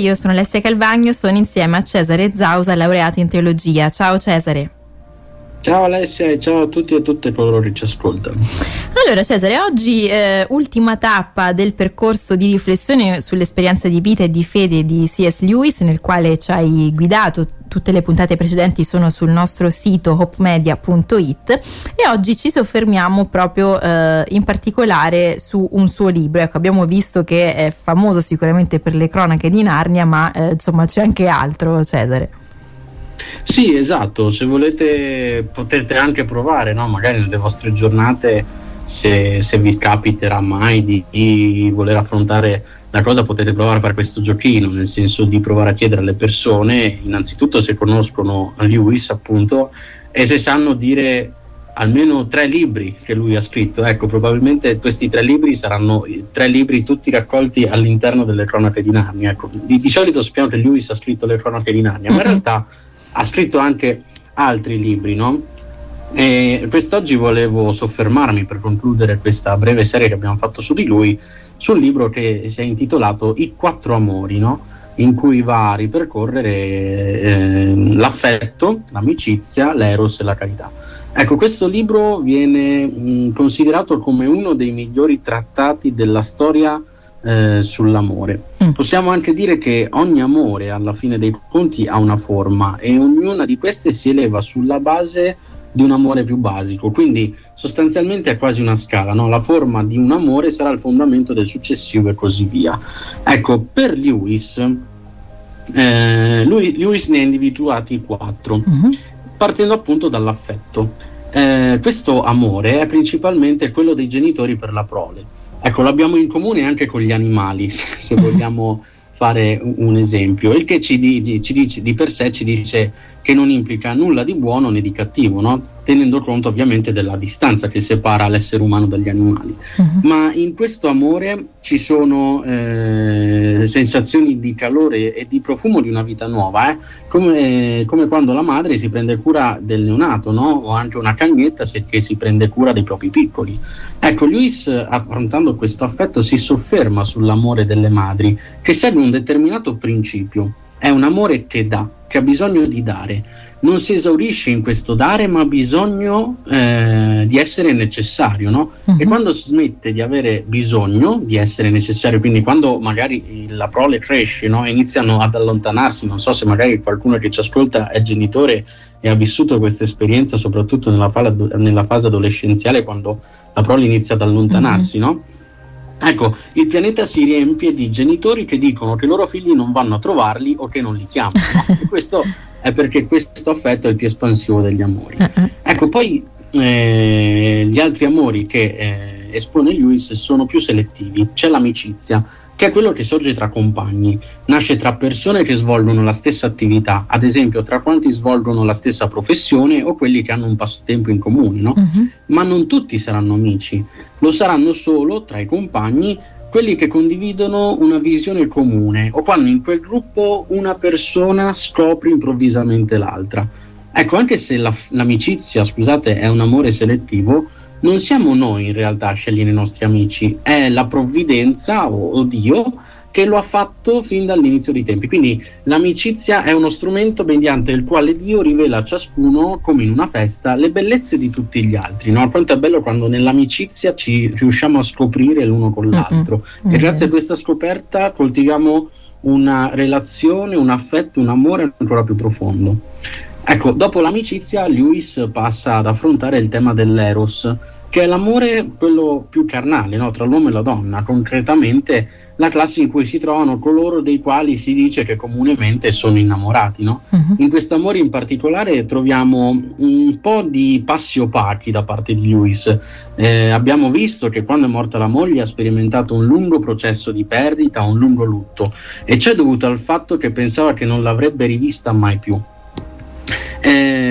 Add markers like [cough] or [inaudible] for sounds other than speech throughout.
io sono Alessia Calvagno, sono insieme a Cesare Zausa, laureato in teologia. Ciao Cesare. Ciao Alessia e ciao a tutti e a tutte coloro che ci ascoltano. Allora Cesare, oggi eh, ultima tappa del percorso di riflessione sull'esperienza di vita e di fede di C.S. Lewis nel quale ci hai guidato tutte le puntate precedenti sono sul nostro sito hopemedia.it e oggi ci soffermiamo proprio eh, in particolare su un suo libro. Ecco, abbiamo visto che è famoso sicuramente per le cronache di Narnia, ma eh, insomma c'è anche altro, Cesare. Sì, esatto, se volete potete anche provare, no? magari nelle vostre giornate, se, se vi capiterà mai di, di, voler affrontare la cosa, potete provare a fare questo giochino, nel senso di provare a chiedere alle persone, innanzitutto se conoscono Lewis appunto, e se sanno dire almeno tre libri che lui ha scritto. Ecco, probabilmente questi tre libri saranno tre libri tutti raccolti all'interno delle cronache di Narnia. Ecco, di, di solito sappiamo che Lewis ha scritto le cronache di Narnia, ma in realtà ha scritto anche altri libri, no? E quest'oggi volevo soffermarmi per concludere questa breve serie che abbiamo fatto su di lui, sul libro che si è intitolato I quattro amori, no? in cui va a ripercorrere eh, l'affetto, l'amicizia, l'eros e la carità. Ecco, questo libro viene mh, considerato come uno dei migliori trattati della storia eh, sull'amore. Mm. Possiamo anche dire che ogni amore alla fine dei conti ha una forma e ognuna di queste si eleva sulla base di un amore più basico, quindi sostanzialmente è quasi una scala, no? la forma di un amore sarà il fondamento del successivo e così via. Ecco, per Lewis, eh, lui, Lewis ne ha individuati quattro, mm-hmm. partendo appunto dall'affetto. Eh, questo amore è principalmente quello dei genitori per la prole Ecco, l'abbiamo in comune anche con gli animali, [laughs] se vogliamo [laughs] fare un esempio, il che ci, di, ci dice, di per sé ci dice che non implica nulla di buono né di cattivo, no? Tenendo conto ovviamente della distanza che separa l'essere umano dagli animali. Uh-huh. Ma in questo amore ci sono eh, sensazioni di calore e di profumo di una vita nuova, eh? come, come, quando la madre si prende cura del neonato, no? o anche una cagnetta se, che si prende cura dei propri piccoli. Ecco, Luis, affrontando questo affetto, si sofferma sull'amore delle madri, che segue un determinato principio. È un amore che dà, che ha bisogno di dare non si esaurisce in questo dare, ma ha bisogno eh, di essere necessario, no? Uh-huh. E quando si smette di avere bisogno di essere necessario, quindi quando magari la prole cresce, no? iniziano ad allontanarsi, non so se magari qualcuno che ci ascolta è genitore e ha vissuto questa esperienza, soprattutto nella, fase, nella fase adolescenziale, quando la prole inizia ad allontanarsi, uh-huh. no? Ecco, il pianeta si riempie di genitori che dicono che i loro figli non vanno a trovarli o che non li chiamano. No? E questo è perché questo affetto è il più espansivo degli amori. Uh-uh. Ecco, poi eh, gli altri amori che eh, espone Lewis sono più selettivi. C'è l'amicizia, che è quello che sorge tra compagni, nasce tra persone che svolgono la stessa attività, ad esempio tra quanti svolgono la stessa professione o quelli che hanno un passatempo in comune, no? uh-huh. Ma non tutti saranno amici, lo saranno solo tra i compagni quelli che condividono una visione comune o quando in quel gruppo una persona scopre improvvisamente l'altra. Ecco, anche se la, l'amicizia, scusate, è un amore selettivo, non siamo noi in realtà a scegliere i nostri amici, è la provvidenza o, o Dio che lo ha fatto fin dall'inizio dei tempi. Quindi l'amicizia è uno strumento mediante il quale Dio rivela a ciascuno, come in una festa, le bellezze di tutti gli altri. No? Quanto è bello quando nell'amicizia ci riusciamo a scoprire l'uno con l'altro. Mm-hmm. E grazie a questa scoperta coltiviamo una relazione, un affetto, un amore ancora più profondo. Ecco, dopo l'amicizia, Lewis passa ad affrontare il tema dell'eros, che è l'amore quello più carnale no? tra l'uomo e la donna, concretamente la classe in cui si trovano coloro dei quali si dice che comunemente sono innamorati. No? Uh-huh. In questo amore in particolare troviamo un po' di passi opachi da parte di Lewis. Eh, abbiamo visto che quando è morta la moglie ha sperimentato un lungo processo di perdita, un lungo lutto, e ciò è dovuto al fatto che pensava che non l'avrebbe rivista mai più. Eh,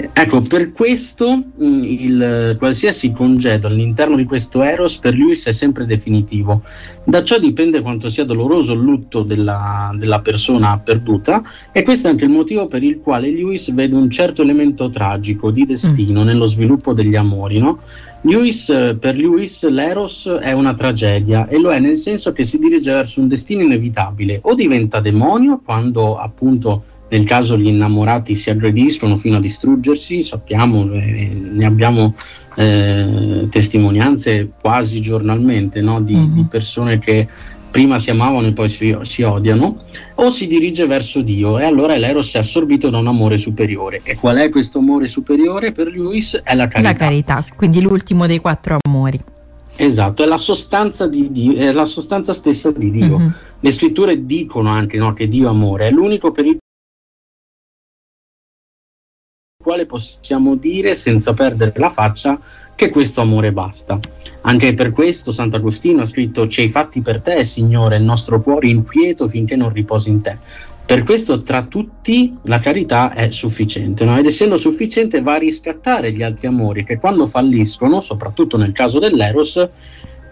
Eh, ecco, per questo mm, il, qualsiasi congedo all'interno di questo Eros per Lewis è sempre definitivo. Da ciò dipende quanto sia doloroso il lutto della, della persona perduta e questo è anche il motivo per il quale Lewis vede un certo elemento tragico di destino mm. nello sviluppo degli amori. No? Lewis, per Lewis l'Eros è una tragedia e lo è nel senso che si dirige verso un destino inevitabile o diventa demonio quando appunto nel caso gli innamorati si aggrediscono fino a distruggersi, sappiamo, eh, ne abbiamo eh, testimonianze quasi giornalmente no? di, mm-hmm. di, persone che prima si amavano e poi si, si, odiano, o si dirige verso Dio e allora l'Eros è assorbito da un amore superiore. E qual è questo amore superiore per Lewis? È la carità. La carità, quindi l'ultimo dei quattro amori. Esatto, è la sostanza, di Dio, è la sostanza stessa di Dio. Mm-hmm. Le scritture dicono anche no, che Dio è amore, è l'unico per il quale possiamo dire senza perdere la faccia che questo amore basta. Anche per questo Sant'Agostino ha scritto ci hai fatti per te, Signore, il nostro cuore inquieto finché non riposi in te. Per questo tra tutti la carità è sufficiente, no? ed essendo sufficiente va a riscattare gli altri amori che quando falliscono, soprattutto nel caso dell'Eros,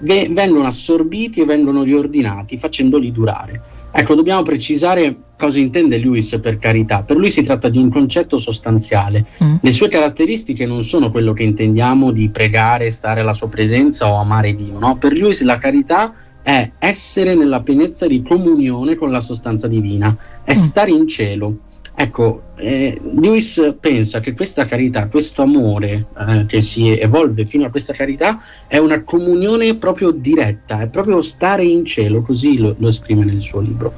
vengono assorbiti e vengono riordinati facendoli durare. Ecco, dobbiamo precisare cosa intende Lewis per carità. Per lui si tratta di un concetto sostanziale. Mm. Le sue caratteristiche non sono quello che intendiamo di pregare, stare alla sua presenza o amare Dio. No? Per lui la carità è essere nella pienezza di comunione con la sostanza divina, è mm. stare in cielo. Ecco, eh, Lewis pensa che questa carità, questo amore eh, che si evolve fino a questa carità, è una comunione proprio diretta, è proprio stare in cielo, così lo, lo esprime nel suo libro.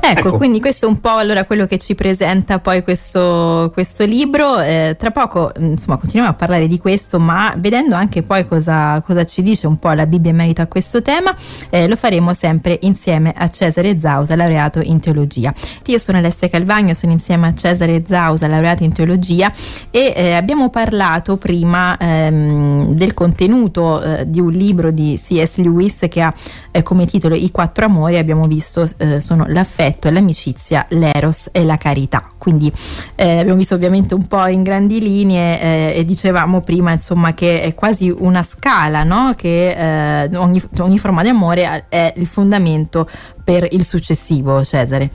Ecco, ecco, quindi questo è un po' allora quello che ci presenta poi questo, questo libro. Eh, tra poco, insomma, continuiamo a parlare di questo, ma vedendo anche poi cosa, cosa ci dice un po' la Bibbia in merito a questo tema, eh, lo faremo sempre insieme a Cesare Zausa, laureato in teologia. Io sono Alessia Calvagno, sono insieme a Cesare Zausa, laureato in teologia, e eh, abbiamo parlato prima ehm, del contenuto eh, di un libro di C.S. Lewis che ha eh, come titolo I quattro amori, abbiamo visto eh, sono l'affetto l'amicizia, l'eros e la carità. Quindi eh, abbiamo visto ovviamente un po' in grandi linee eh, e dicevamo prima insomma che è quasi una scala, no? che ogni, ogni forma di amore è il fondamento per il successivo, Cesare.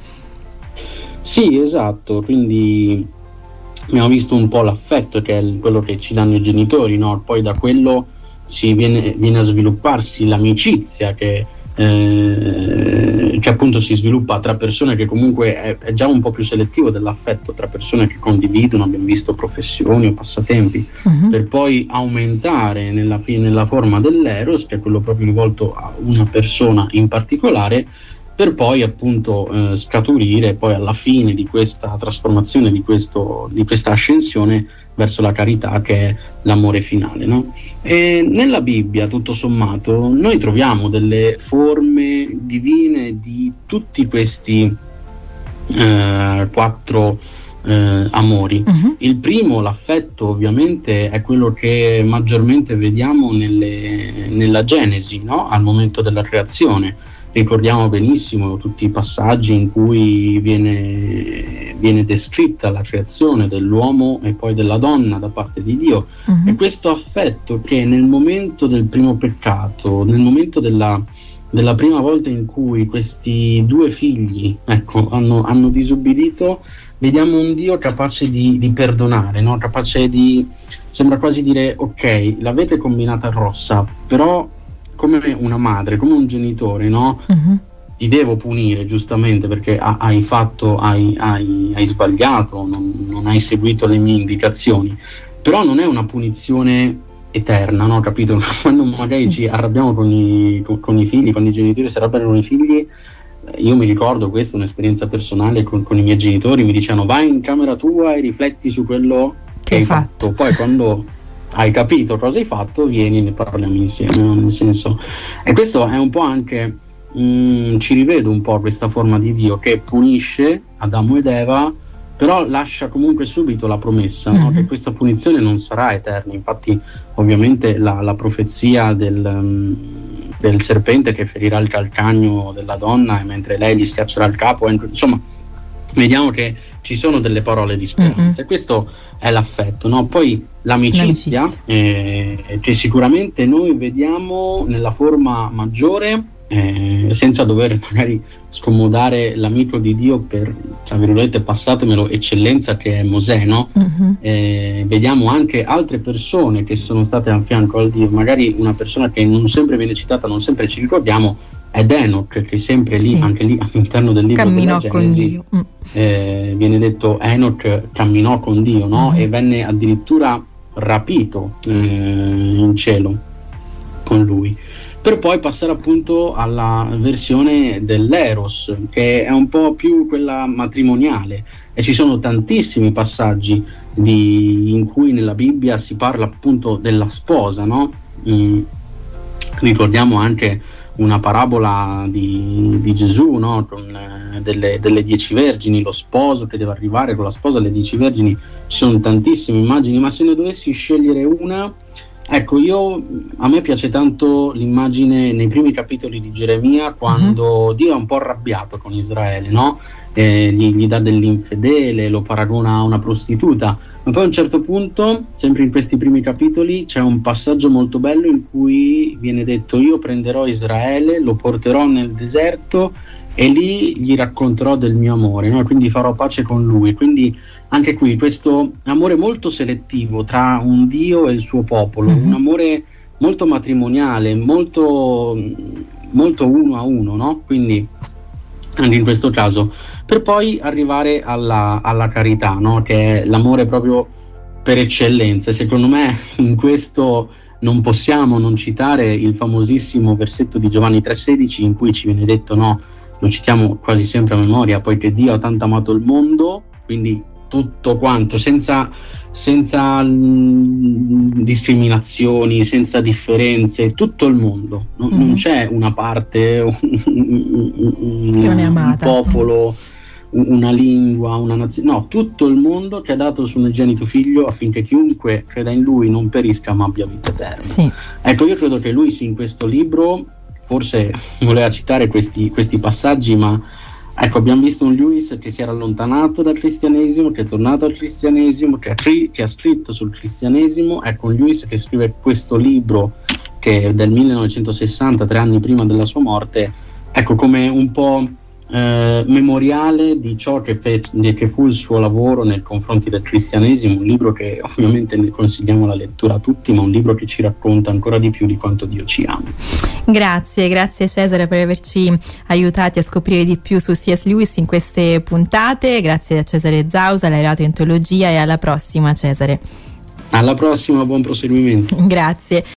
Sì, esatto, quindi abbiamo visto un po' l'affetto che è quello che ci danno i genitori, no? poi da quello si viene, viene a svilupparsi l'amicizia che, eh, che, appunto si sviluppa tra persone che comunque è, è, già un po' più selettivo dell'affetto tra persone che condividono, abbiamo visto professioni o passatempi, uh-huh. per poi aumentare nella, nella forma dell'eros, che è quello proprio rivolto a una persona in particolare per poi appunto eh, scaturire poi alla fine di questa trasformazione, di, questo, di, questa ascensione verso la carità che è l'amore finale. No? E nella Bibbia, tutto sommato, noi troviamo delle forme divine di tutti questi eh, quattro eh, amori. Uh-huh. Il primo, l'affetto, ovviamente è quello che maggiormente vediamo nelle, nella Genesi, no? al momento della creazione ricordiamo benissimo tutti i passaggi in cui viene, viene, descritta la creazione dell'uomo e poi della donna da parte di Dio uh-huh. e questo affetto che nel momento del primo peccato, nel momento della, della prima volta in cui questi due figli ecco, hanno, hanno disubbidito, vediamo un Dio capace di, di perdonare, no? capace di, sembra quasi dire ok, l'avete combinata rossa, però come una madre, come un genitore, no? Uh-huh. Ti devo punire giustamente perché hai fatto, hai, hai, hai sbagliato, non, non, hai seguito le mie indicazioni. Però non è una punizione eterna, no? Capito? [laughs] Quando magari sì, ci sì. arrabbiamo con i, con, con i, figli, quando i genitori si arrabbiano con i figli, io mi ricordo questa, un'esperienza personale con, con, i miei genitori, mi dicevano vai in camera tua e rifletti su quello che, che hai fatto. fatto. Poi quando [laughs] hai capito cosa hai fatto, vieni e ne parliamo insieme, nel senso. E questo è un po' anche, mh, mm, ci rivedo un po' questa forma di Dio che punisce Adamo ed Eva, però lascia comunque subito la promessa mm-hmm. no? che questa punizione non sarà eterna. Infatti, ovviamente, la, la profezia del, um, del, serpente che ferirà il calcagno della donna e mentre lei gli schiaccerà il capo, insomma, vediamo che ci sono delle parole di speranza e questo è l'affetto. No? Poi l'amicizia, l'amicizia. Eh, che sicuramente noi vediamo nella forma maggiore eh, senza dover magari scomodare l'amico di Dio per, tra virgolette, passatemelo, eccellenza che è Mosè, no? Uh-huh. Eh, vediamo anche altre persone che sono state a fianco al Dio, magari una persona che non sempre viene citata, non sempre ci ricordiamo, è Enoch, che è sempre lì, sì. anche lì all'interno del libro camminò Genesi, con Dio. Mm. Eh, viene detto Enoch camminò con Dio, no? Uh-huh. E venne addirittura rapito eh, in cielo con lui per poi passare appunto alla versione dell'Eros, che è un po' più quella matrimoniale. E ci sono tantissimi passaggi di, in cui nella Bibbia si parla appunto della sposa, no? Mm, ricordiamo anche una parabola di, di Gesù, no? con eh, delle, delle, dieci vergini, lo sposo che deve arrivare con la sposa, le dieci vergini, ci sono tantissime immagini, ma se ne dovessi scegliere una, Ecco, io, a me piace tanto l'immagine nei primi capitoli di Geremia quando uh-huh. Dio è un po' arrabbiato con Israele, no? eh, gli, gli, dà dell'infedele, lo paragona a una prostituta, ma poi a un certo punto, sempre in questi primi capitoli, c'è un passaggio molto bello in cui viene detto io prenderò Israele, lo porterò nel deserto e lì gli racconterò del mio amore, no? quindi farò pace con lui. Quindi anche qui questo amore molto selettivo tra un Dio e il suo popolo, mm-hmm. un amore molto matrimoniale, molto, molto uno a uno, no? quindi anche in questo caso, per poi arrivare alla, alla carità, no? che è l'amore proprio per eccellenza. Secondo me in questo non possiamo non citare il famosissimo versetto di Giovanni 3,16 in cui ci viene detto no lo citiamo quasi sempre a memoria, poiché Dio ha tanto amato il mondo, quindi tutto quanto, senza, senza mh, mm, discriminazioni, senza differenze, tutto il mondo, non, mm. non c'è una parte, un, un, è amata, un popolo. Sì una lingua, una nazione, no, tutto il mondo che ha dato il suo unigenito figlio affinché chiunque creda in lui non perisca ma abbia vita eterna. Sì. Ecco, io credo che lui sì, in questo libro forse voleva citare questi, questi passaggi, ma ecco, abbiamo visto un Lewis che si era allontanato dal cristianesimo, che è tornato al cristianesimo, che ha, che ha scritto sul cristianesimo, ecco un Lewis che scrive questo libro che è del 1960, tre anni prima della sua morte, ecco come un po' eh, memoriale di ciò che, fe- che, fu il suo lavoro nei confronti del cristianesimo, un libro che [laughs] ovviamente ne consigliamo la lettura a tutti, ma un libro che ci racconta ancora di più di quanto Dio ci ama. Grazie, grazie Cesare per averci aiutati a scoprire di più su C.S. Lewis in queste puntate, grazie a Cesare Zausa, laureato in teologia e alla prossima Cesare. Alla prossima, buon proseguimento. Grazie.